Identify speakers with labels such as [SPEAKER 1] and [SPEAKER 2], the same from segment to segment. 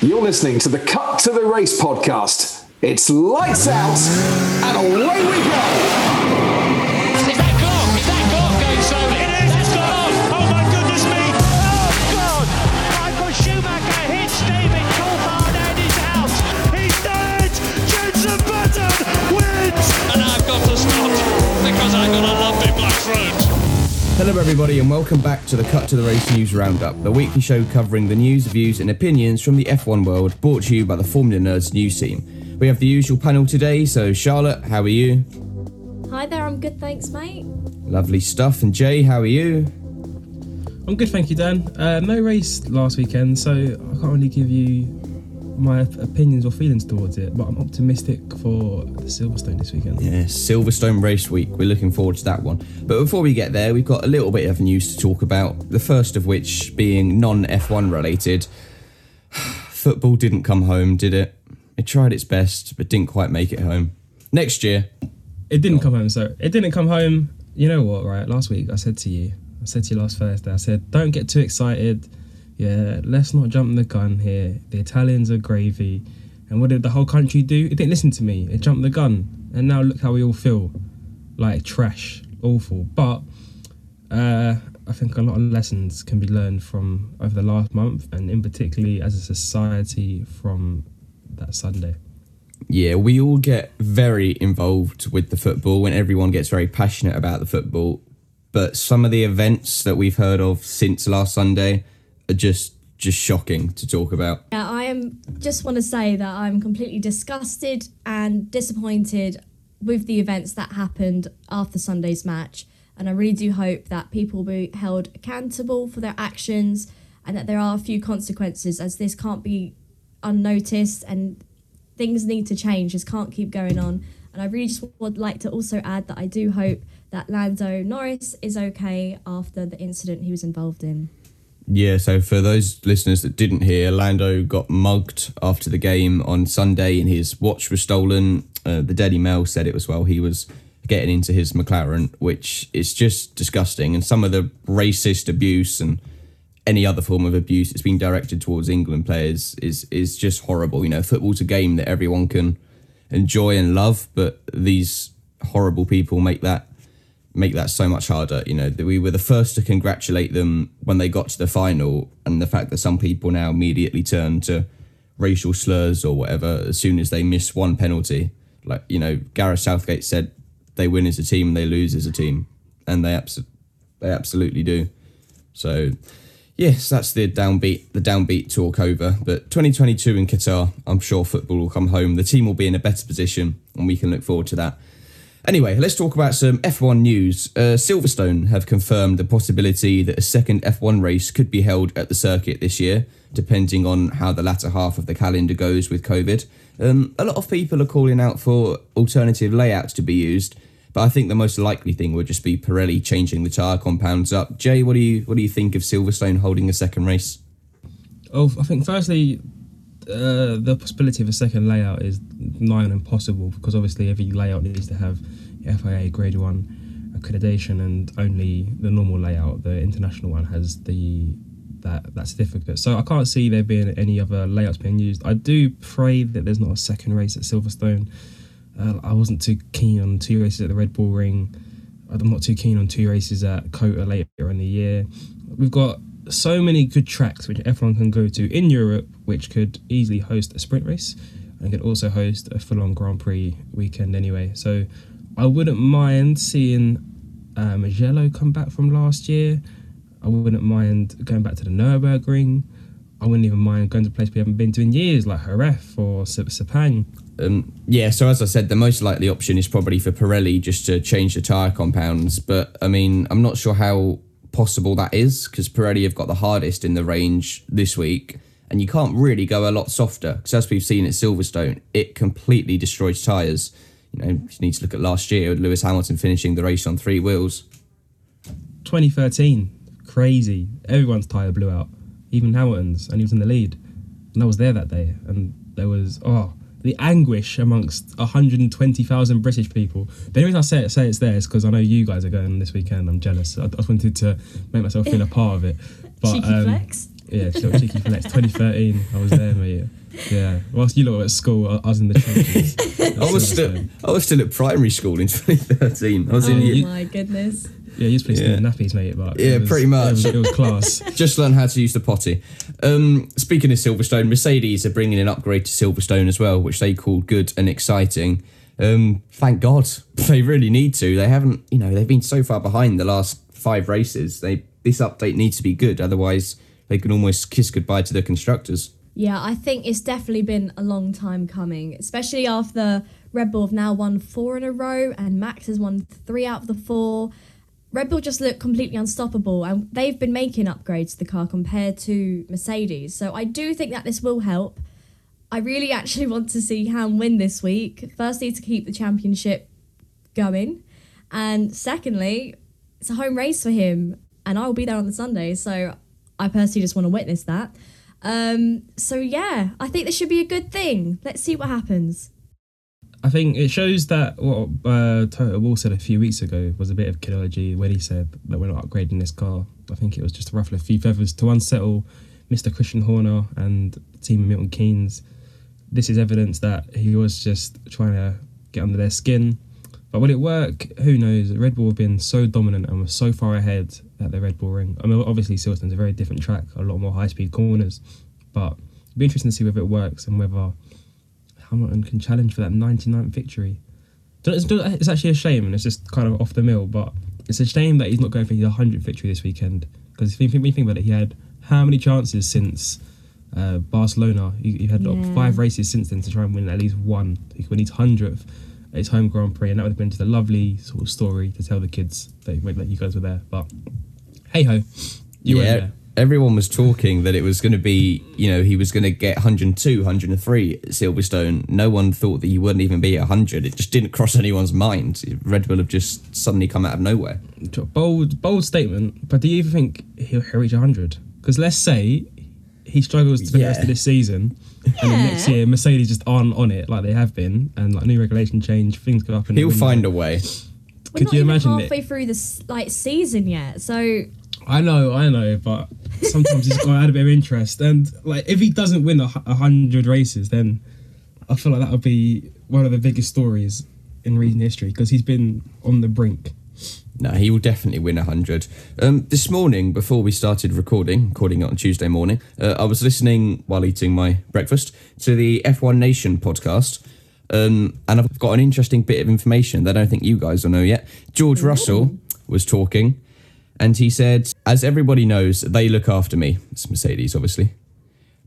[SPEAKER 1] You're listening to the Cut to the Race podcast. It's lights out and away we go.
[SPEAKER 2] Hello, everybody, and welcome back to the Cut to the Race News Roundup, the weekly show covering the news, views, and opinions from the F1 world, brought to you by the Formula Nerds news team. We have the usual panel today, so Charlotte, how are you?
[SPEAKER 3] Hi there, I'm good, thanks, mate.
[SPEAKER 2] Lovely stuff. And Jay, how are you?
[SPEAKER 4] I'm good, thank you, Dan. Uh, no race last weekend, so I can't really give you my opinions or feelings towards it, but I'm optimistic for the Silverstone this weekend.
[SPEAKER 2] Yeah, Silverstone Race Week. We're looking forward to that one. But before we get there, we've got a little bit of news to talk about. The first of which being non F1 related. Football didn't come home, did it? It tried its best, but didn't quite make it home. Next year,
[SPEAKER 4] It didn't come home, so it didn't come home. You know what, right? Last week I said to you, I said to you last Thursday, I said, don't get too excited. Yeah, let's not jump the gun here. The Italians are gravy. And what did the whole country do? It didn't listen to me. It jumped the gun. And now look how we all feel. Like trash. Awful. But uh, I think a lot of lessons can be learned from over the last month and in particularly as a society from that Sunday.
[SPEAKER 2] Yeah, we all get very involved with the football and everyone gets very passionate about the football. But some of the events that we've heard of since last Sunday are just just shocking to talk about.
[SPEAKER 3] Yeah, I am just want to say that I'm completely disgusted and disappointed with the events that happened after Sunday's match. And I really do hope that people will be held accountable for their actions and that there are a few consequences as this can't be unnoticed and things need to change. This can't keep going on. And I really just would like to also add that I do hope that Lando Norris is okay after the incident he was involved in.
[SPEAKER 2] Yeah, so for those listeners that didn't hear, Lando got mugged after the game on Sunday and his watch was stolen. Uh, the Daily Mail said it was while he was getting into his McLaren, which is just disgusting. And some of the racist abuse and any other form of abuse that's been directed towards England players is is just horrible. You know, football's a game that everyone can enjoy and love, but these horrible people make that make that so much harder. You know, we were the first to congratulate them when they got to the final, and the fact that some people now immediately turn to racial slurs or whatever as soon as they miss one penalty. Like you know, Gareth Southgate said they win as a team, they lose as a team, and they abs- they absolutely do. So. Yes, that's the downbeat, the downbeat talk over. But 2022 in Qatar, I'm sure football will come home. The team will be in a better position, and we can look forward to that. Anyway, let's talk about some F1 news. Uh, Silverstone have confirmed the possibility that a second F1 race could be held at the circuit this year, depending on how the latter half of the calendar goes with COVID. Um, a lot of people are calling out for alternative layouts to be used, but I think the most likely thing would just be Pirelli changing the tyre compounds up. Jay, what do you what do you think of Silverstone holding a second race?
[SPEAKER 4] Oh, I think firstly, uh, the possibility of a second layout is nigh on impossible because obviously every layout needs to have FIA Grade One accreditation, and only the normal layout, the international one, has the that that certificate. So I can't see there being any other layouts being used. I do pray that there's not a second race at Silverstone. Uh, I wasn't too keen on two races at the Red Bull Ring. I'm not too keen on two races at Cota later in the year. We've got so many good tracks which F1 can go to in Europe, which could easily host a sprint race and could also host a full-on Grand Prix weekend anyway. So I wouldn't mind seeing uh, Mugello come back from last year. I wouldn't mind going back to the Nurburgring. I wouldn't even mind going to a place we haven't been to in years, like Jerez or Sep- Sepang.
[SPEAKER 2] Um, yeah, so as I said, the most likely option is probably for Pirelli just to change the tyre compounds. But I mean, I'm not sure how possible that is because Pirelli have got the hardest in the range this week, and you can't really go a lot softer because as we've seen at Silverstone, it completely destroys tyres. You know, you need to look at last year with Lewis Hamilton finishing the race on three wheels.
[SPEAKER 4] 2013, crazy. Everyone's tyre blew out, even Hamilton's, and he was in the lead. And I was there that day, and there was, oh, the anguish amongst 120,000 British people. The only reason I say, it, say it's there is because I know you guys are going this weekend. I'm jealous. I, I just wanted to make myself feel a part of it.
[SPEAKER 3] But, Cheeky um, flex.
[SPEAKER 4] Yeah, cheeky cheeky flex. 2013, I was there, mate. Yeah. Whilst you lot were at school, I, I was in the trenches.
[SPEAKER 2] I was still, I was still at primary school in 2013. I was
[SPEAKER 3] Oh
[SPEAKER 2] in year,
[SPEAKER 3] my goodness.
[SPEAKER 4] Yeah, you was playing
[SPEAKER 2] Yeah.
[SPEAKER 4] yeah. nappies, mate. But it
[SPEAKER 2] Yeah,
[SPEAKER 4] was-
[SPEAKER 2] pretty much.
[SPEAKER 4] It was, it was class.
[SPEAKER 2] just learn how to use the potty. Um, speaking of Silverstone, Mercedes are bringing an upgrade to Silverstone as well, which they call good and exciting. Um, thank God, they really need to. They haven't, you know, they've been so far behind the last five races. They this update needs to be good, otherwise they can almost kiss goodbye to the constructors.
[SPEAKER 3] Yeah, I think it's definitely been a long time coming, especially after Red Bull have now won four in a row and Max has won three out of the four. Red Bull just look completely unstoppable and they've been making upgrades to the car compared to Mercedes. So I do think that this will help. I really actually want to see Ham win this week. Firstly, to keep the championship going, and secondly, it's a home race for him, and I will be there on the Sunday. So I personally just want to witness that. Um, so yeah, I think this should be a good thing. Let's see what happens.
[SPEAKER 4] I think it shows that what uh, Toto Wolff said a few weeks ago was a bit of kidology when he said that we're not upgrading this car. I think it was just to ruffle a few feathers to unsettle Mr. Christian Horner and team Milton Keynes. This is evidence that he was just trying to get under their skin. But will it work? Who knows? Red Bull have been so dominant and were so far ahead at the Red Bull Ring. I mean, obviously Silverstone's a very different track, a lot more high-speed corners. But it'll be interesting to see whether it works and whether Hamilton can challenge for that 99th victory. It's it's actually a shame, and it's just kind of off the mill, but it's a shame that he's not going for his 100th victory this weekend. Because if you think, when you think about it, he had how many chances since uh, Barcelona? He, he had
[SPEAKER 3] Yeah.
[SPEAKER 4] five races since then to try and win at least one. He could win his 100th at his home Grand Prix, and that would have been just a lovely sort of story to tell the kids that, that you guys were there. But hey ho, you were there.
[SPEAKER 2] Everyone was talking that it was going to be, you know, he was going to get 102, 103 at Silverstone. No one thought that he wouldn't even be at 100. It just didn't cross anyone's mind. Red Bull have just suddenly come out of nowhere.
[SPEAKER 4] bold bold statement, but do you even think he'll, he'll reach 100? Because let's say he struggles for the rest of this season, and then next year Mercedes just aren't on it like they have been, and like new regulation change, things go up and
[SPEAKER 2] He'll find a way.
[SPEAKER 3] We're
[SPEAKER 4] Could
[SPEAKER 3] not
[SPEAKER 4] you
[SPEAKER 3] even
[SPEAKER 4] imagine
[SPEAKER 3] halfway
[SPEAKER 4] it?
[SPEAKER 3] through this like season yet. So
[SPEAKER 4] I know, I know, but sometimes he's got to add a bit of interest, and like if he doesn't win a, a hundred races, then I feel like that would be one of the biggest stories in recent history because he's been on the brink.
[SPEAKER 2] No, he will definitely win 100. Um, this morning, before we started recording, recording it on Tuesday morning, uh, I was listening while eating my breakfast to the F1 Nation podcast. Um, and I've got an interesting bit of information that I don't think you guys will know yet. George Russell was talking, and he said, As everybody knows, they look after me. It's Mercedes, obviously.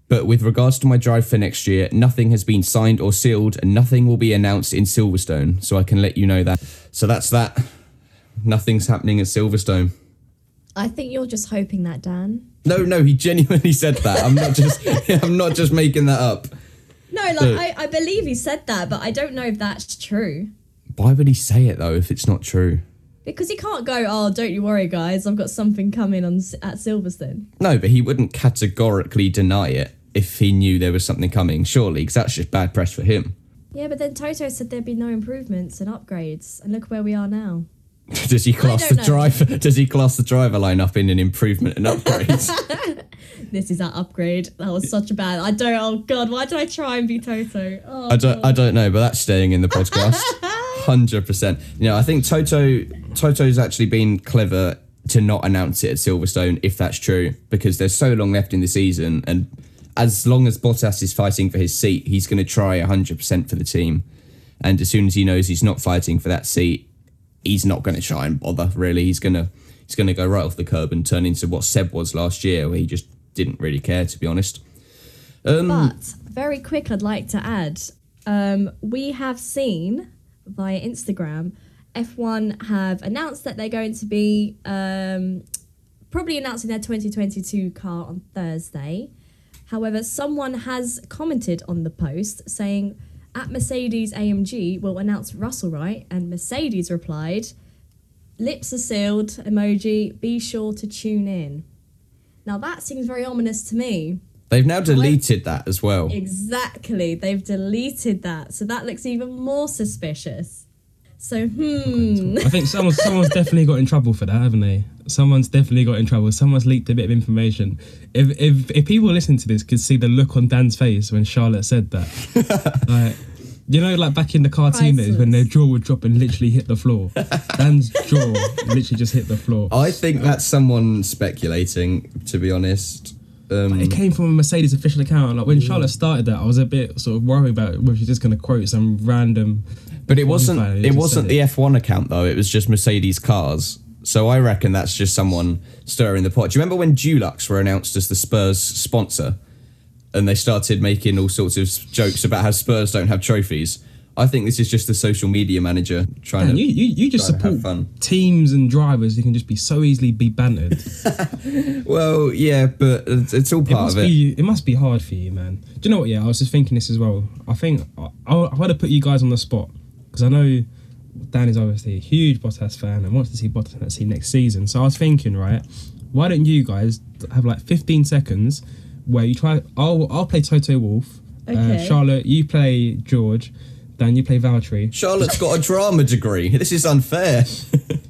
[SPEAKER 2] But with regards to my drive for next year, nothing has been signed or sealed, and nothing will be announced in Silverstone. So I can let you know that. So that's that. Nothing's happening at Silverstone.
[SPEAKER 3] I think you're just hoping that, Dan.
[SPEAKER 2] No, no, he genuinely said that. I'm not just I'm not just making that up.
[SPEAKER 3] No, like I, I believe he said that, but I don't know if that's true.
[SPEAKER 2] Why would he say it though if it's not true?
[SPEAKER 3] Because he can't go, oh, don't you worry, guys, I've got something coming on at Silverstone.
[SPEAKER 2] No, but he wouldn't categorically deny it if he knew there was something coming, surely, because that's just bad press for him.
[SPEAKER 3] Yeah, but then Toto said there'd be no improvements and upgrades, and look where we are now.
[SPEAKER 2] does he class the
[SPEAKER 3] know.
[SPEAKER 2] driver? Does he class the driver lineup in an improvement and upgrades?
[SPEAKER 3] This is that upgrade. That was such a bad. I don't. Oh God, why did I try and be Toto? Oh,
[SPEAKER 2] I don't. I oh. don't know, but that's staying in the podcast. Hundred percent. You know, I think Toto Toto's actually been clever to not announce it at Silverstone if that's true, because there's so long left in the season, and as long as Bottas is fighting for his seat, he's going to try hundred percent for the team. And as soon as he knows he's not fighting for that seat, he's not going to try and bother. Really, he's gonna he's gonna go right off the curb and turn into what Seb was last year, where he just didn't really care, to be honest. Um,
[SPEAKER 3] But very quick, I'd like to add um, we have seen via Instagram F1 have announced that they're going to be um, probably announcing their 2022 car on Thursday. However, someone has commented on the post saying at Mercedes AMG will announce Russell Wright, and Mercedes replied, lips are sealed emoji, be sure to tune in. Now that seems very ominous to me.
[SPEAKER 2] They've now deleted that as well.
[SPEAKER 3] Exactly. They've deleted that. So that looks even more suspicious. So, hmm.
[SPEAKER 4] I think someone someone's definitely got in trouble for that, haven't they? Someone's definitely got in trouble. Someone's leaked a bit of information. If if if people listening to this could see the look on Dan's face when Charlotte said that, like you know, like back in the cartoon days when their jaw would drop and literally hit the floor. Dan's jaw literally just hit the floor.
[SPEAKER 2] I think that's someone speculating, to be honest. Um,
[SPEAKER 4] It came from a Mercedes official account. Like when Charlotte started that, I was a bit sort of worried about whether she's just going to quote some random.
[SPEAKER 2] but it wasn't.
[SPEAKER 4] fan
[SPEAKER 2] It wasn't the F1 account though. It was just Mercedes cars. So I reckon that's just someone stirring the pot. Do you remember when Dulux were announced as the Spurs sponsor, and they started making all sorts of jokes about how Spurs don't have trophies? I think this is just the social media manager trying
[SPEAKER 4] Dan,
[SPEAKER 2] to.
[SPEAKER 4] you, you, you just
[SPEAKER 2] trying to have
[SPEAKER 4] support
[SPEAKER 2] fun.
[SPEAKER 4] teams and drivers who can just be so easily be bantered.
[SPEAKER 2] Well, yeah, but it's, it's all
[SPEAKER 4] it
[SPEAKER 2] part
[SPEAKER 4] must
[SPEAKER 2] of it.
[SPEAKER 4] be it must be hard for you, man. Do you know what? Yeah, I was just thinking this as well. I think I, I, I want to put you guys on the spot because I know Dan is obviously a huge Bottas fan and wants to see Bottas at sea next season. So I was thinking, right, why don't you guys have like 15 seconds where you try? I'll I'll play Toto Wolff. Uh,
[SPEAKER 3] Okay.
[SPEAKER 4] Charlotte, you play George. Dan, you play Valtteri.
[SPEAKER 2] Charlotte's got a drama degree. This is unfair.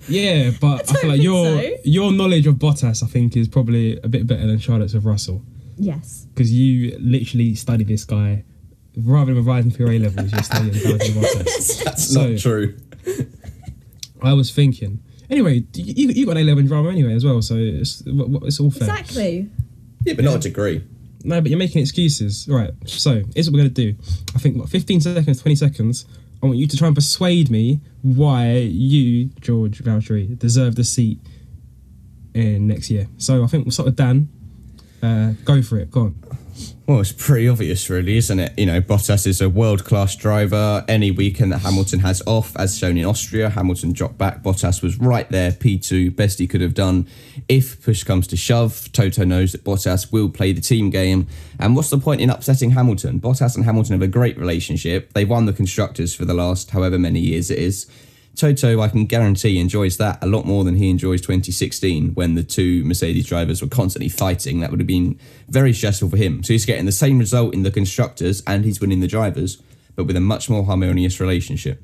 [SPEAKER 4] Yeah, but I, feel like your
[SPEAKER 3] so.
[SPEAKER 4] your knowledge of Bottas, I think, is probably a bit better than Charlotte's of Russell.
[SPEAKER 3] Yes.
[SPEAKER 4] because you literally study this guy rather than rising through A levels. You're studying Valentine Bottas.
[SPEAKER 2] That's
[SPEAKER 4] So-
[SPEAKER 2] not true.
[SPEAKER 4] I was thinking. Anyway, you you got an A level in drama anyway as well, so it's w- w- it's all fair.
[SPEAKER 3] Exactly.
[SPEAKER 2] Yeah, but not a degree.
[SPEAKER 4] No, but you're making excuses. Right. So here's what we're gonna do. I think what 15 seconds, 20 seconds. I want you to try and persuade me why you, George Valtteri, deserve the seat in next year. So I think we'll start with Dan. Uh, go for it. Go on.
[SPEAKER 2] Well, it's pretty obvious, really, isn't it? You know, Bottas is a world class driver. Any weekend that Hamilton has off, as shown in Austria, Hamilton dropped back. Bottas was right there, P2, best he could have done. If push comes to shove, Toto knows that Bottas will play the team game. And what's the point in upsetting Hamilton? Bottas and Hamilton have a great relationship. They've won the constructors for the last however many years it is. Toto, I can guarantee, enjoys that a lot more than he enjoys 2016 when the two Mercedes drivers were constantly fighting. That would have been very stressful for him. So he's getting the same result in the constructors and he's winning the drivers, but with a much more harmonious relationship.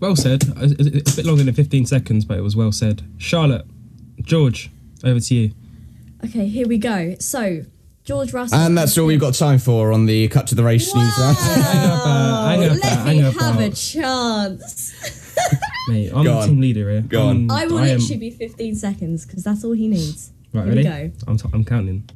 [SPEAKER 4] Well said. It's it's a bit longer than 15 seconds, but it was well said. Charlotte, George, over to you.
[SPEAKER 3] Okay, here we go. So, George Russell.
[SPEAKER 2] And that's all we've got time for on the Cut to the Race news.
[SPEAKER 4] Hang up, uh, hang up, uh,
[SPEAKER 3] Let me
[SPEAKER 4] up,
[SPEAKER 3] have a chance.
[SPEAKER 4] Mate, I'm
[SPEAKER 2] Go
[SPEAKER 4] the
[SPEAKER 2] on.
[SPEAKER 4] team leader here.
[SPEAKER 2] Go on.
[SPEAKER 3] I will
[SPEAKER 4] I am-
[SPEAKER 3] literally be 15 seconds because that's all he needs.
[SPEAKER 4] Right,
[SPEAKER 3] Here
[SPEAKER 4] ready?
[SPEAKER 3] we go.
[SPEAKER 4] I'm, t- I'm counting.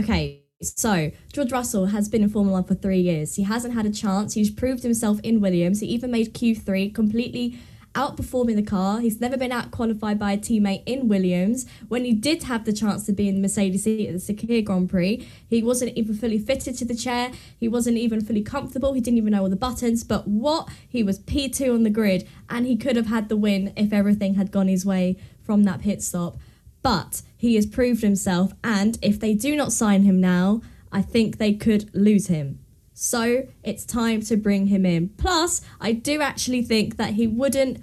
[SPEAKER 3] Okay, so George Russell has been in Formula One for three years. He hasn't had a chance. He's proved himself in Williams. He even made Q3, completely outperforming the car. He's never been out qualified by a teammate in Williams. When he did have the chance to be in the Mercedes seat at the Sakhir Grand Prix, he wasn't even fully fitted to the chair. He wasn't even fully comfortable. He didn't even know all the buttons. But what? He was P2 on the grid, and he could have had the win if everything had gone his way from that pit stop but he has proved himself and if they do not sign him now i think they could lose him so it's time to bring him in plus i do actually think that he wouldn't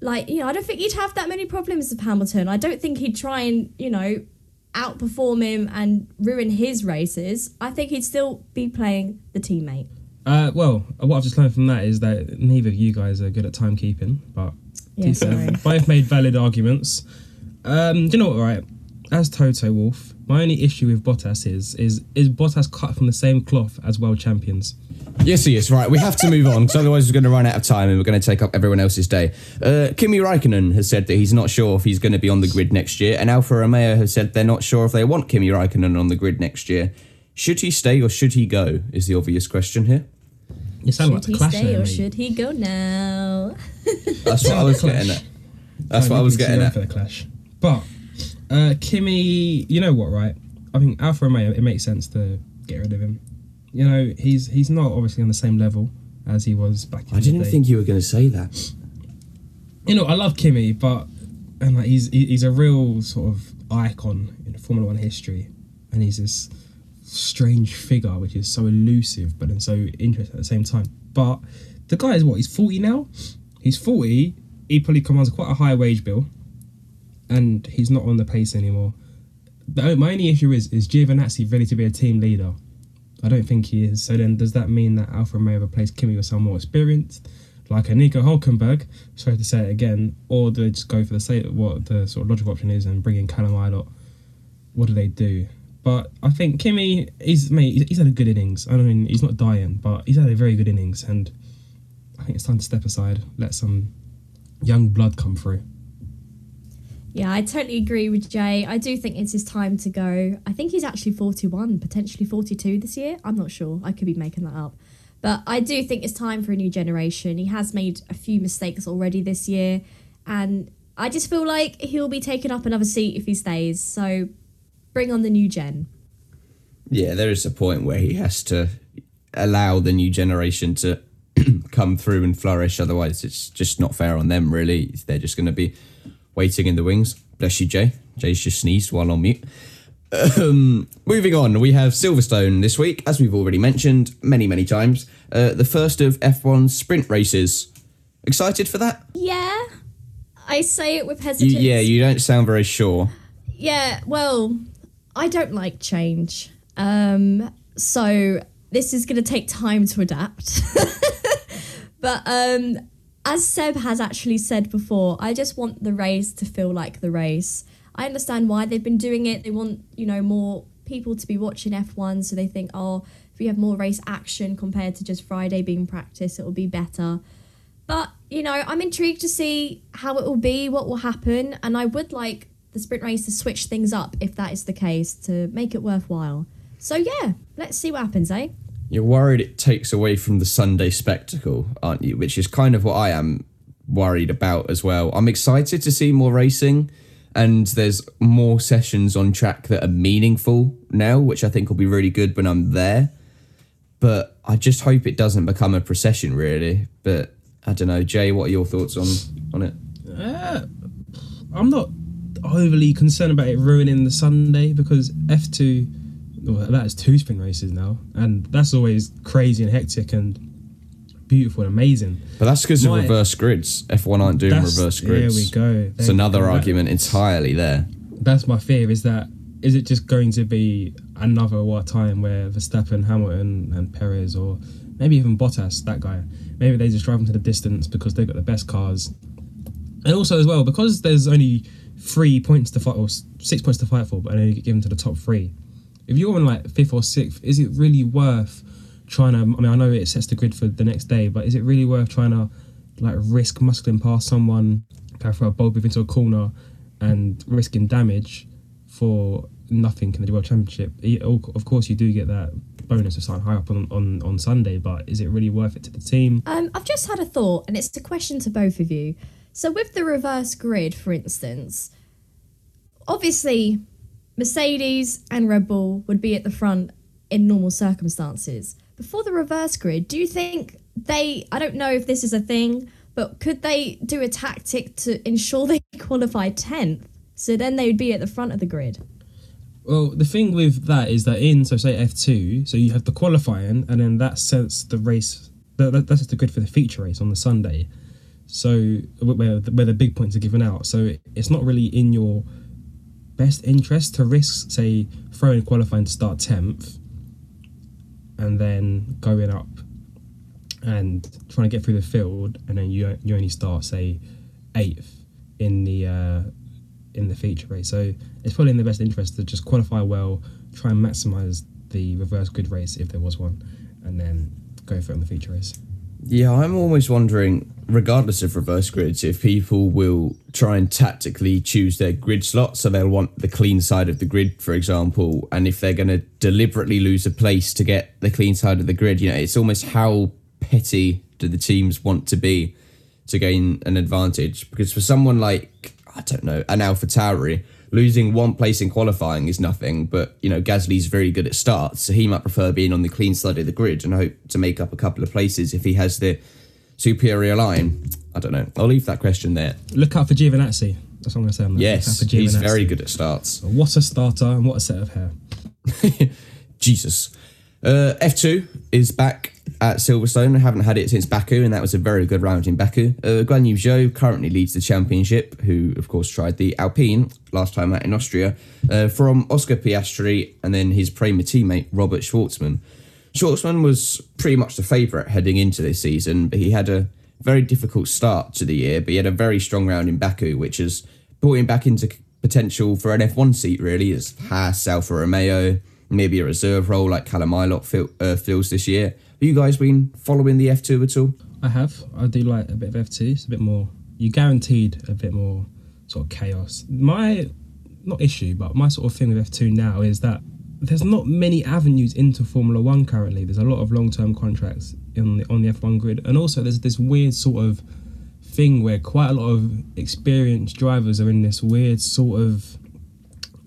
[SPEAKER 3] like you know, I don't think he'd have that many problems with Hamilton. I don't think he'd try and you know outperform him and ruin his races. I think he'd still be playing the teammate.
[SPEAKER 4] Uh, well, what I've just learned from that is that neither of you guys are good at timekeeping, but
[SPEAKER 3] Yeah,
[SPEAKER 4] to be fair,
[SPEAKER 3] sorry.
[SPEAKER 4] both made valid arguments. Um, do you know what? Right, as Toto Wolff, my only issue with Bottas is is is Bottas cut from the same cloth as world champions.
[SPEAKER 2] Yes, he is. Right, we have to move on because otherwise we're going to run out of time and we're going to take up everyone else's day. Uh, Kimi Raikkonen has said that he's not sure if he's going to be on the grid next year, and Alfa Romeo has said they're not sure if they want Kimi Raikkonen on the grid next year. Should he stay or should he go? Is the obvious question here.
[SPEAKER 4] You sound
[SPEAKER 3] Should
[SPEAKER 4] like the
[SPEAKER 3] he stay or
[SPEAKER 4] mate.
[SPEAKER 3] should he go now?
[SPEAKER 2] That's what I was getting at. That's what I was getting at.
[SPEAKER 4] for the Clash. But uh, Kimi, you know what, right? I think Alfa Romeo, it makes sense to get rid of him. You know, he's he's not obviously on the same level as he was back in
[SPEAKER 2] I didn't think you were going to say that.
[SPEAKER 4] you know, I love Kimi, but and like he's he's a real sort of icon in Formula One history, and he's this strange figure which is so elusive but then so interesting at the same time. But the guy is what? He's forty now. He's forty. He probably commands quite a high wage bill, and he's not on the pace anymore. The, my only issue is is Giovinazzi ready to be a team leader? I don't think he is. So then, does that mean that Alfa Romeo replaced Kimi with someone more experienced, like a Nico Hulkenberg? Sorry to say it again, or do they just go for the say what the sort of logical option is and bring in Callum Ilott? What do they do? But I think Kimi, he's mate, he's, he's had a good innings. I mean, he's not dying, but he's had a very good innings, and I think it's time to step aside, let some young blood come through.
[SPEAKER 3] Yeah, I totally agree with Jay. I do think it's his time to go. I think he's actually 41, potentially 42 this year. I'm not sure. I could be making that up. But I do think it's time for a new generation. He has made a few mistakes already this year. And I just feel like he'll be taking up another seat if he stays. So bring on the new gen.
[SPEAKER 2] Yeah, there is a point where he has to allow the new generation to come through and flourish. Otherwise, it's just not fair on them, really. They're just going to be waiting in the wings. Bless you, Jay. Jay's just sneezed while on mute. Um, moving on, we have Silverstone this week, as we've already mentioned many, many times. Uh, the first of F1 sprint races. Excited for that?
[SPEAKER 3] Yeah. I say it with
[SPEAKER 2] You, yeah, you don't sound very sure.
[SPEAKER 3] Yeah, well, I don't like change. Um, so this is going to take time to adapt. but um, as Seb has actually said before, I just want the race to feel like the race. I understand why they've been doing it. They want, you know, more people to be watching F1 so they think, oh, if we have more race action compared to just Friday being practice, it will be better. But, you know, I'm intrigued to see how it will be, what will happen, and I would like the sprint race to switch things up if that is the case to make it worthwhile. So, yeah, let's see what happens, eh?
[SPEAKER 2] You're worried it takes away from the Sunday spectacle, aren't you? Which is kind of what I am worried about as well. I'm excited to see more racing, and there's more sessions on track that are meaningful now, which I think will be really good when I'm there. But I just hope it doesn't become a procession, really. But I don't know, Jay. What are your thoughts on on it?
[SPEAKER 4] Uh, I'm not overly concerned about it ruining the Sunday because F2, well, that is two sprint races now, and that's always crazy and hectic and beautiful and amazing.
[SPEAKER 2] But that's because of reverse grids. F1 aren't doing reverse
[SPEAKER 4] there
[SPEAKER 2] grids.
[SPEAKER 4] we go.
[SPEAKER 2] It's another argument entirely there.
[SPEAKER 4] That's my fear. Is that is it just going to be another what time where Verstappen, Hamilton, and Perez, or maybe even Bottas, that guy, maybe they just drive them to the distance because they've got the best cars, and also as well because there's only three points to fight or six points to fight for, but only get given to the top three. If you're on like fifth or sixth, is it really worth trying to? I mean, I know it sets the grid for the next day, but is it really worth trying to like risk muscling past someone, go throw a bulb into a corner, and risking damage for nothing in the World Championship? Of course, you do get that bonus of starting high up on, on, on Sunday, but is it really worth it to the team?
[SPEAKER 3] Um, I've just had a thought, and it's a question to both of you. So, with the reverse grid, for instance, obviously Mercedes and Red Bull would be at the front in normal circumstances. Before the reverse grid, do you think they, I don't know if this is a thing, but could they do a tactic to ensure they qualify 10th? So then they would be at the front of the grid.
[SPEAKER 4] Well, the thing with that is that in so say F two, so you have the qualifying, and then that sets the race. That, that- that's the grid for the feature race on the Sunday. So where where the big points are given out. So it's not really in your best interest to risk, say, throwing qualifying to start tenth, and then going up and trying to get through the field, and then you you only start say eighth in the uh, in the feature race. So it's probably in the best interest to just qualify well, try and maximise the reverse grid race if there was one, and then go for it in the feature race.
[SPEAKER 2] Yeah, I'm almost wondering, regardless of reverse grids, if people will try and tactically choose their grid slot. So they'll want the clean side of the grid, for example. And if they're going to deliberately lose a place to get the clean side of the grid, you know, it's almost how petty do the teams want to be to gain an advantage? Because for someone like, I don't know, an AlphaTauri, losing one place in qualifying is nothing, but you know Gasly's very good at starts, so he might prefer being on the clean side of the grid and hope to make up a couple of places if he has the superior line. I don't know. I'll leave that question there.
[SPEAKER 4] Look out for Giovinazzi. That's what I'm going to say. On that.
[SPEAKER 2] Yes,
[SPEAKER 4] Look out for
[SPEAKER 2] he's very good at starts.
[SPEAKER 4] What a starter and what a set of hair.
[SPEAKER 2] Jesus. Uh, F2 is back at Silverstone. I haven't had it since Baku, and that was a very good round in Baku. Uh, Guan Yu Zhou currently leads the championship, who, of course, tried the Alpine last time out in Austria, uh, from Oscar Piastri and then his Prema teammate, Robert Shwartzman. Shwartzman was pretty much the favourite heading into this season, but he had a very difficult start to the year, but he had a very strong round in Baku, which has brought him back into potential for an F1 seat, really, as Haas, Alfa Romeo, maybe a reserve role like Callum Ilott fill, uh, fills this year. Have you guys been following the F2 at all?
[SPEAKER 4] I have. I do like a bit of F2. It's a bit more. You guaranteed a bit more sort of chaos. My not issue, but my sort of thing with F2 now is that there's not many avenues into Formula One currently. There's a lot of long-term contracts in the, on the F1 grid, and also there's this weird sort of thing where quite a lot of experienced drivers are in this weird sort of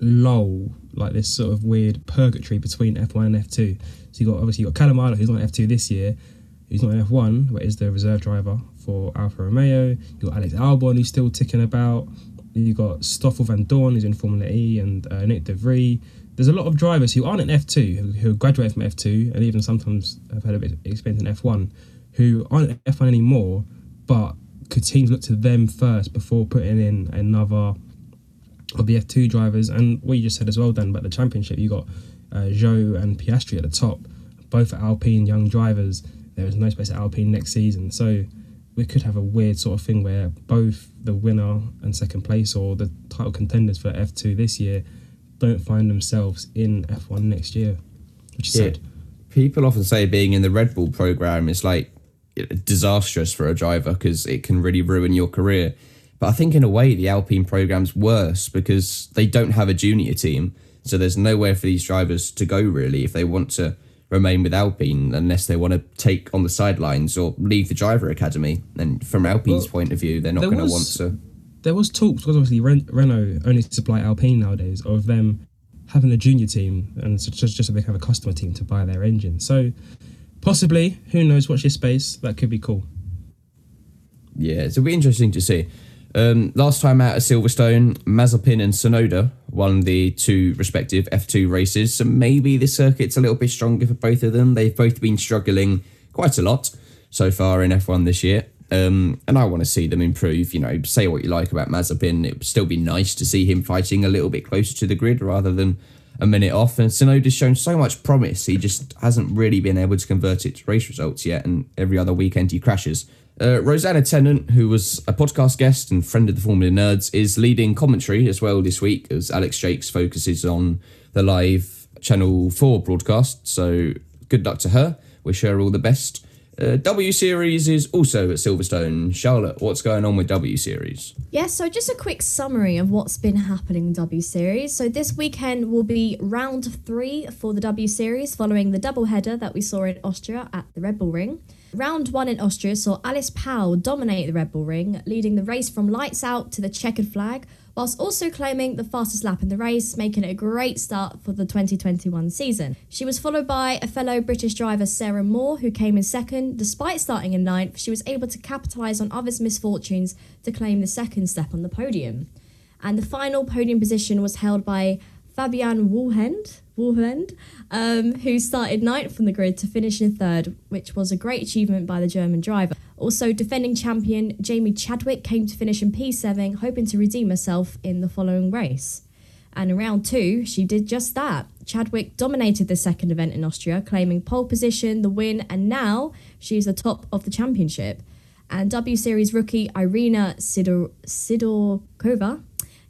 [SPEAKER 4] lull, like this sort of weird purgatory between F1 and F2. So you got obviously you got Callum who's on F2 this year, who's not in F1, but is the reserve driver for Alfa Romeo. You got Alex Albon, who's still ticking about. You got Stoffel Vandoorne, who's in Formula E, and uh, Nick De. There's a lot of drivers who aren't in F2, who, who graduate from F2, and even sometimes have had a bit of experience in F1, who aren't in F1 anymore, but could teams look to them first before putting in another of the F2 drivers? And what you just said as well, Dan, about the championship, you got uh, Zhou and Piastri at the top, both Alpine young drivers. There is no space at Alpine next season, so we could have a weird sort of thing where both the winner and second place, or the title contenders for F2 this year, don't find themselves in F1 next year, which is
[SPEAKER 2] Yeah.
[SPEAKER 4] sad.
[SPEAKER 2] People often say being in the Red Bull program is like disastrous for a driver because it can really ruin your career. But I think in a way the Alpine program's worse because they don't have a junior team, so there's nowhere for these drivers to go really if they want to remain with Alpine unless they want to take on the sidelines or leave the driver academy. And from Alpine's
[SPEAKER 4] Well,
[SPEAKER 2] point of view, they're not going to want to.
[SPEAKER 4] There was talks because obviously Ren- Renault only supply Alpine nowadays of them having a junior team and so just just so they have a customer team to buy their engine. So possibly, who knows? Watch this space. That could be cool.
[SPEAKER 2] Yeah, it'll be interesting to see. Um, last time out at Silverstone, Mazepin and Tsunoda won the two respective F2 races, so maybe the circuit's a little bit stronger for both of them. They've both been struggling quite a lot so far in F1 this year, um, and I want to see them improve. You know, say what you like about Mazepin, it would still be nice to see him fighting a little bit closer to the grid rather than a minute off. And Tsunoda's shown so much promise, he just hasn't really been able to convert it to race results yet, and every other weekend he crashes. Uh, Rosanna Tennant, who was a podcast guest and friend of the Formula Nerds, is leading commentary as well this week as Alex Jacques focuses on the live Channel 4 broadcast. So good luck to her. Wish her all the best. Uh, w Series is also at Silverstone. Charlotte, what's going on with W Series?
[SPEAKER 3] Yes, so just a quick summary of what's been happening in W Series. So this weekend will be round three for the W Series, following the double header that we saw in Austria at the Red Bull Ring. Round one in Austria saw Alice Powell dominate the Red Bull Ring, leading the race from lights out to the checkered flag, whilst also claiming the fastest lap in the race, making it a great start for the 2021 season. She was followed by a fellow British driver, Sarah Moore, who came in second. Despite starting in ninth, she was able to capitalise on others' misfortunes to claim the second step on the podium. And the final podium position was held by Fabienne Wohlwend, Wohlwend um, who started ninth from the grid to finish in third, which was a great achievement by the German driver. Also, defending champion Jamie Chadwick came to finish in P7, hoping to redeem herself in the following race. And in round two, she did just that. Chadwick dominated the second event in Austria, claiming pole position, the win, and now she's the top of the championship. And W Series rookie Irina Sidor- Sidorkova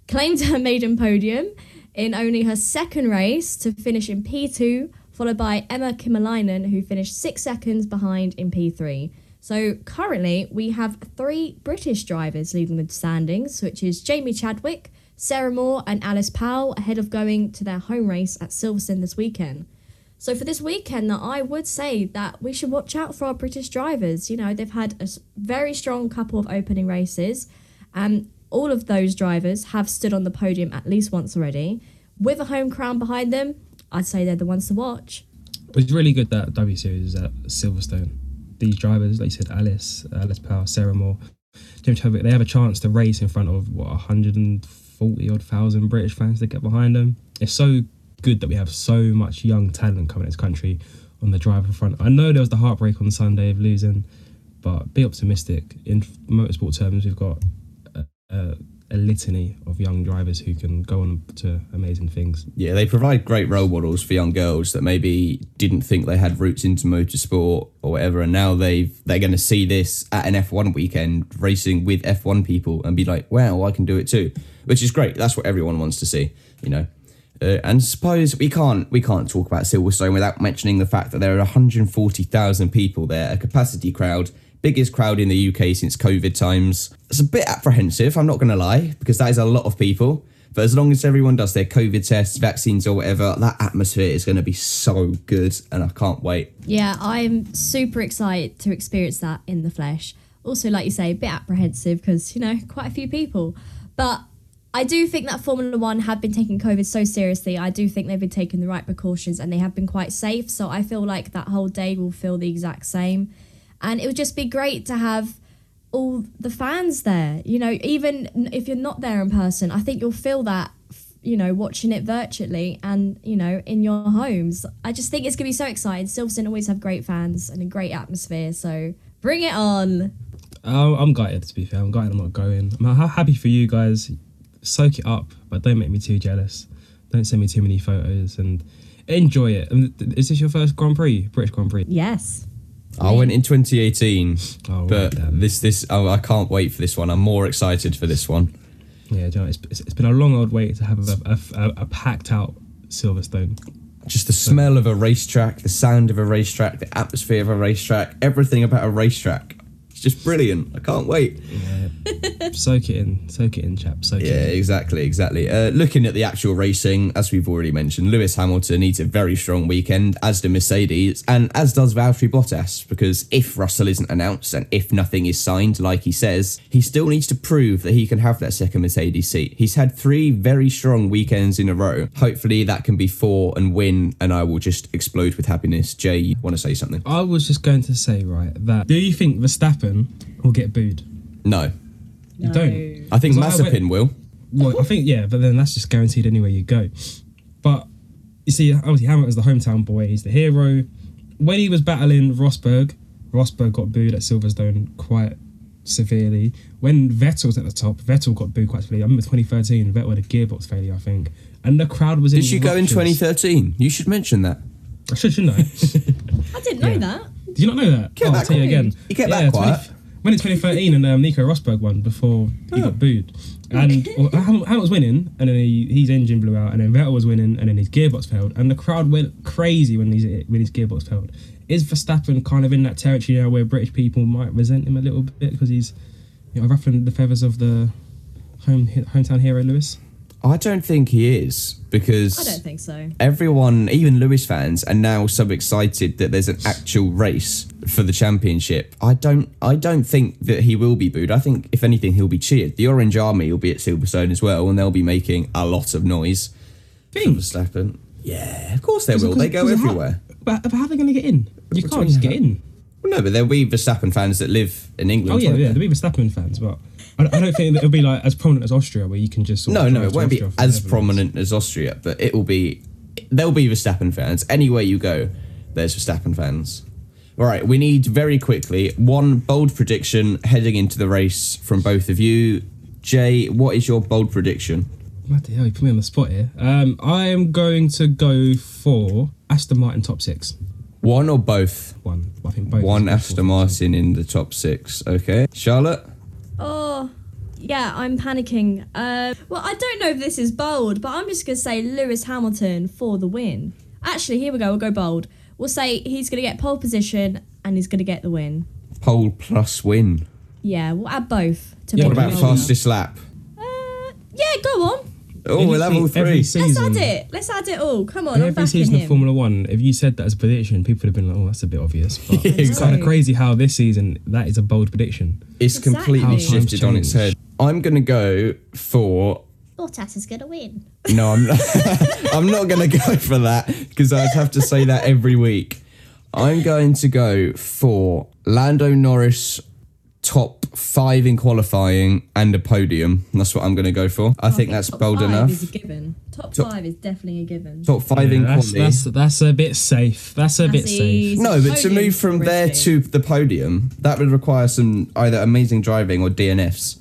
[SPEAKER 3] claimed her maiden podium in only her second race to finish in P2, followed by Emma Kimiläinen, who finished six seconds behind in P3. So currently, we have three British drivers leading the standings, which is Jamie Chadwick, Sarah Moore, and Alice Powell, ahead of going to their home race at Silverstone this weekend. So for this weekend, that I would say that we should watch out for our British drivers. You know, they've had a very strong couple of opening races, and all of those drivers have stood on the podium at least once already. With a home crown behind them, I'd say they're the ones to watch.
[SPEAKER 4] It's really good that W Series is at Silverstone. These drivers, like you said, Alice, Alice Powell, Sarah Moore, James Chadwick, they have a chance to race in front of what 140 odd thousand British fans to get behind them. It's so good that we have so much young talent coming to this country on the driver front. I know there was the heartbreak on Sunday of losing, but be optimistic. In motorsport terms, we've got a, a, litany of young drivers who can go on to amazing things.
[SPEAKER 2] Yeah, they provide great role models for young girls that maybe didn't think they had roots into motorsport or whatever, and now they've they're going to see this at an F1 weekend racing with F1 people and be like, "Wow, I can do it too," which is great. That's what everyone wants to see, you know. Uh, and suppose we can't we can't talk about Silverstone without mentioning the fact that there are 140,000 people there, a capacity crowd, biggest crowd in the UK since COVID times. It's a bit apprehensive, I'm not going to lie, because that is a lot of people. But as long as everyone does their COVID tests, vaccines, or whatever, that atmosphere is going to be so good, and I can't wait.
[SPEAKER 3] Yeah, I'm super excited to experience that in the flesh. Also, like you say, a bit apprehensive because, you know, quite a few people. But I do think that Formula One have been taking COVID so seriously. I do think they've been taking the right precautions and they have been quite safe. So I feel like that whole day will feel the exact same. And it would just be great to have all the fans there. You know, even if you're not there in person, I think you'll feel that, you know, watching it virtually and, you know, in your homes. I just think it's going to be so exciting. Silverstone always have great fans and a great atmosphere. So bring it on.
[SPEAKER 4] Oh, I'm gutted to be fair. I'm gutted I'm not going. I'm happy for you guys. Soak it up, but don't make me too jealous. Don't send me too many photos and enjoy it. Is this your first Grand Prix, British Grand Prix?
[SPEAKER 3] Yes.
[SPEAKER 2] I went in 2018,
[SPEAKER 4] Oh,
[SPEAKER 2] but
[SPEAKER 4] damn.
[SPEAKER 2] this this oh, I can't wait for this one. I'm more excited for this one.
[SPEAKER 4] Yeah, you know, it's, it's, been a long old wait to have a, a, a, a packed out Silverstone.
[SPEAKER 2] Just the smell of a racetrack, the sound of a racetrack, the atmosphere of a racetrack, everything about a racetrack. It's just brilliant. I can't wait.
[SPEAKER 4] soak it in, soak it in, chap. Soak
[SPEAKER 2] Yeah,
[SPEAKER 4] it in.
[SPEAKER 2] exactly, exactly. Uh, looking at the actual racing, as we've already mentioned, Lewis Hamilton needs a very strong weekend, as do Mercedes, and as does Valtteri Bottas, because if Russell isn't announced and if nothing is signed, like he says, he still needs to prove that he can have that second Mercedes seat. He's had three very strong weekends in a row. Hopefully, that can be four and win, and I will just explode with happiness. Jay, you want to say something?
[SPEAKER 4] I was just going to say, right, that do you think Verstappen will get booed?
[SPEAKER 2] No.
[SPEAKER 4] You don't?
[SPEAKER 2] I think
[SPEAKER 4] 'Cause I went-
[SPEAKER 2] will.
[SPEAKER 4] Well, I think yeah, but then that's just guaranteed anywhere you go. But you see, obviously Hamilton's the hometown boy. He's the hero. When he was battling Rosberg, Rosberg got booed at Silverstone quite severely. When Vettel was at the top, Vettel got booed quite severely. I remember 2013, Vettel had a gearbox failure, I think, and the crowd was.
[SPEAKER 2] Did
[SPEAKER 4] in
[SPEAKER 2] you go in
[SPEAKER 4] raptures.
[SPEAKER 2] 2013? You should mention that.
[SPEAKER 4] I should, shouldn't I?
[SPEAKER 3] I didn't know that.
[SPEAKER 4] Did you not know that? Oh, I'll tell you again.
[SPEAKER 2] You get that quiet.
[SPEAKER 4] when in 2013 and um, Nico Rosberg won before he got booed. And well, Hamilton was winning, and then he, his engine blew out, and then Vettel was winning, and then his gearbox failed, and the crowd went crazy when his when his gearbox failed. Is Verstappen kind of in that territory now where British people might resent him a little bit because he's you know, ruffling the feathers of the home hometown hero Lewis?
[SPEAKER 2] I don't think he is because
[SPEAKER 3] I don't think so.
[SPEAKER 2] everyone, even Lewis fans, are now so excited that there's an actual race for the championship. I don't, I don't think that he will be booed. I think if anything, he'll be cheered. The Orange Army will be at Silverstone as well, and they'll be making a lot of noise. For
[SPEAKER 4] Think?
[SPEAKER 2] Verstappen. Yeah, of course they will. They go
[SPEAKER 4] cause how-
[SPEAKER 2] everywhere.
[SPEAKER 4] But, but how are they going to get in? You
[SPEAKER 2] Between
[SPEAKER 4] can't just get in.
[SPEAKER 2] Well, no, but there'll be Verstappen fans that live in England.
[SPEAKER 4] Oh yeah, yeah,
[SPEAKER 2] there?
[SPEAKER 4] there'll be Verstappen fans, but I, I don't think it'll be like as prominent as Austria, where you can just sort
[SPEAKER 2] No,
[SPEAKER 4] of
[SPEAKER 2] no, it won't be
[SPEAKER 4] Austria from
[SPEAKER 2] as prominent as Austria, but it will be. There'll be Verstappen fans anywhere you go. There's Verstappen fans. All right, we need very quickly one bold prediction heading into the race from both of you. Jay, what is your bold prediction?
[SPEAKER 4] Bloody hell, you put me on the spot here. Um, I am going to go for Aston Martin top six.
[SPEAKER 2] One or both?
[SPEAKER 4] One. I think both.
[SPEAKER 2] One Aston Martin in the top six. Okay, Charlotte.
[SPEAKER 3] Oh, yeah, I'm panicking. Uh, well, I don't know if this is bold, but I'm just going to say Lewis Hamilton for the win. Actually, here we go. We'll go bold. We'll say he's going to get pole position and he's going to get the win.
[SPEAKER 2] Pole plus win.
[SPEAKER 3] Yeah, we'll add both. To
[SPEAKER 4] Yeah,
[SPEAKER 2] What about fastest lap?
[SPEAKER 3] Uh, yeah, go on.
[SPEAKER 2] Oh,
[SPEAKER 4] Every
[SPEAKER 2] we'll have all
[SPEAKER 4] every
[SPEAKER 2] three.
[SPEAKER 3] Let's add it. Let's add it all. Come on,
[SPEAKER 4] In
[SPEAKER 3] I'm
[SPEAKER 4] every
[SPEAKER 3] backing
[SPEAKER 4] season
[SPEAKER 3] him.
[SPEAKER 4] of Formula One, if you said that as a prediction, people would have been like, "Oh, that's a bit obvious." But
[SPEAKER 2] Yeah,
[SPEAKER 4] it's kind of crazy how this season that is a bold prediction.
[SPEAKER 2] It's
[SPEAKER 3] Exactly.
[SPEAKER 2] completely shifted on its head. I'm gonna go for
[SPEAKER 3] Bottas is going to win.
[SPEAKER 2] No, I'm not. I'm not going to go for that because I'd have to say that every week. I'm going to go for Lando Norris top five in qualifying and a podium. That's what I'm going to go for. I, think, that's
[SPEAKER 3] top
[SPEAKER 2] bold
[SPEAKER 3] five
[SPEAKER 2] enough.
[SPEAKER 3] Is a given. Top,
[SPEAKER 2] Top-
[SPEAKER 3] five is definitely a given.
[SPEAKER 2] Top five in
[SPEAKER 4] Yeah, that's,
[SPEAKER 2] quality.
[SPEAKER 4] that's that's a bit safe. That's a bit
[SPEAKER 3] That's
[SPEAKER 4] safe.
[SPEAKER 2] no, but to move from there to the podium, that would require some either amazing driving or DNFs.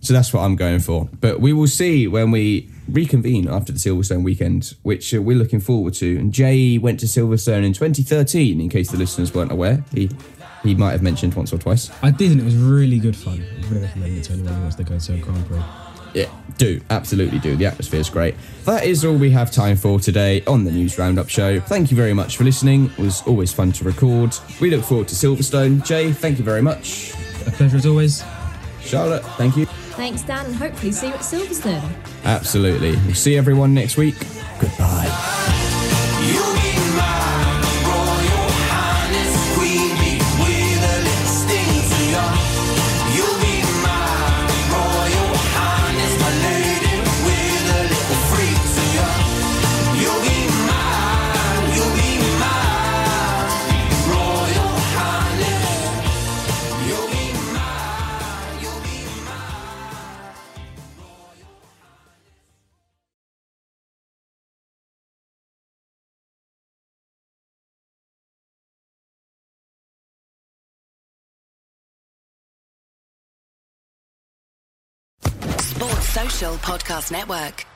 [SPEAKER 2] So that's what I'm going for. But we will see when we reconvene after the Silverstone weekend, which uh, we're looking forward to. And Jay went to Silverstone in 2013, in case the listeners weren't aware. He he might have mentioned once or twice.
[SPEAKER 4] I did, and it was really good fun. I really recommend it to anyone who wants to go to a Grand Prix.
[SPEAKER 2] Yeah, do absolutely do. The atmosphere is great. That is all we have time for today on the News Roundup Show. Thank you very much for listening. It was always fun to record. We look forward to Silverstone. Jay, thank you very much.
[SPEAKER 4] A pleasure as always.
[SPEAKER 2] Charlotte, thank you.
[SPEAKER 3] Thanks, Dan, and hopefully see you at Silverstone.
[SPEAKER 2] Absolutely. We'll see everyone next week. Goodbye.
[SPEAKER 5] Podcast Network.